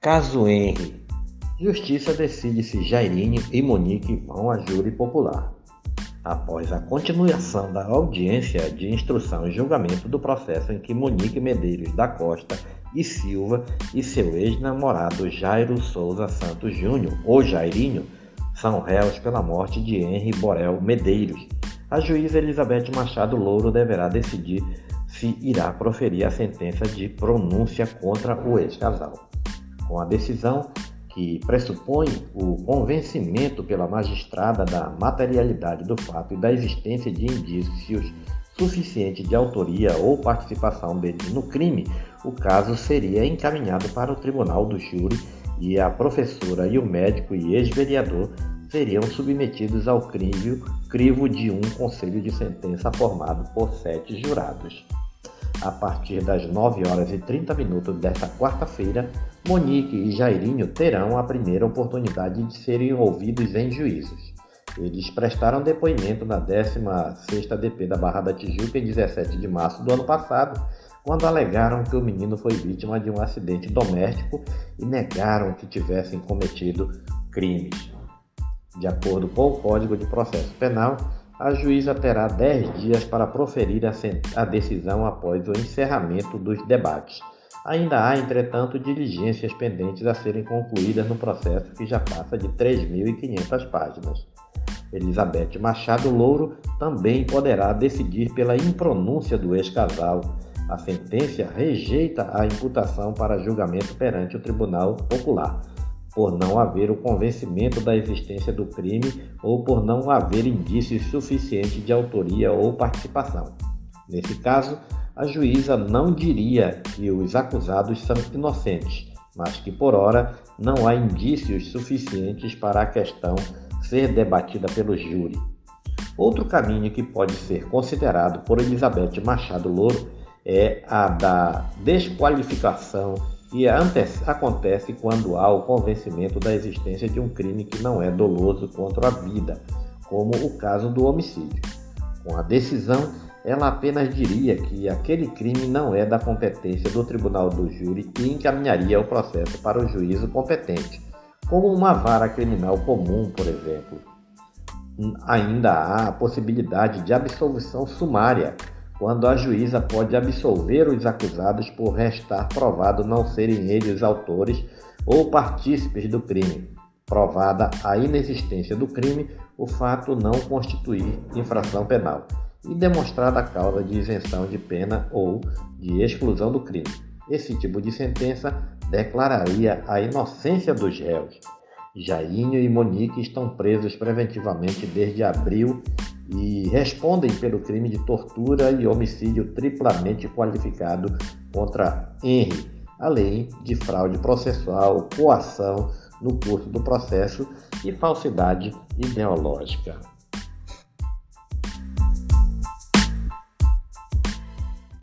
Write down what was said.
Caso Henry. Justiça decide se Jairinho e Monique vão a júri popular. Após a continuação da audiência de instrução e julgamento do processo em que Monique Medeiros da Costa e Silva e seu ex-namorado Jairo Souza Santos Júnior, ou Jairinho, são réus pela morte de Henry Borel Medeiros. A juíza Elizabeth Machado Louro deverá decidir se irá proferir a sentença de pronúncia contra o ex-casal com a decisão que pressupõe o convencimento pela magistrada da materialidade do fato e da existência de indícios suficientes de autoria ou participação deles no crime, o caso seria encaminhado para o tribunal do júri e a professora e o médico e ex-vereador seriam submetidos ao crivo de um conselho de sentença formado por sete jurados. A partir das 9 horas e 30 minutos desta quarta-feira, Monique e Jairinho terão a primeira oportunidade de serem ouvidos em juízos. Eles prestaram depoimento na 16ª DP da Barra da Tijuca em 17 de março do ano passado, quando alegaram que o menino foi vítima de um acidente doméstico e negaram que tivessem cometido crimes. De acordo com o Código de Processo Penal, a juíza terá 10 dias para proferir a decisão após o encerramento dos debates. Ainda há, entretanto, diligências pendentes a serem concluídas no processo que já passa de 3.500 páginas. Elizabeth Machado Louro também poderá decidir pela impronúncia do ex-casal. A sentença rejeita a imputação para julgamento perante o Tribunal Popular por não haver o convencimento da existência do crime ou por não haver indícios suficientes de autoria ou participação. Nesse caso, a juíza não diria que os acusados são inocentes, mas que por ora não há indícios suficientes para a questão ser debatida pelo júri. Outro caminho que pode ser considerado por Elizabeth Machado Louro é a da desqualificação e acontece quando há o convencimento da existência de um crime que não é doloso contra a vida, como o caso do homicídio. Com a decisão, ela apenas diria que aquele crime não é da competência do tribunal do júri e encaminharia o processo para o juízo competente, como uma vara criminal comum, por exemplo. Ainda há a possibilidade de absolvição sumária quando a juíza pode absolver os acusados por restar provado não serem eles autores ou partícipes do crime. Provada a inexistência do crime, o fato não constituir infração penal e demonstrada a causa de isenção de pena ou de exclusão do crime. Esse tipo de sentença declararia a inocência dos réus. Jainho e Monique estão presos preventivamente desde abril e respondem pelo crime de tortura e homicídio triplamente qualificado contra Henry, além de fraude processual, coação no curso do processo e falsidade ideológica.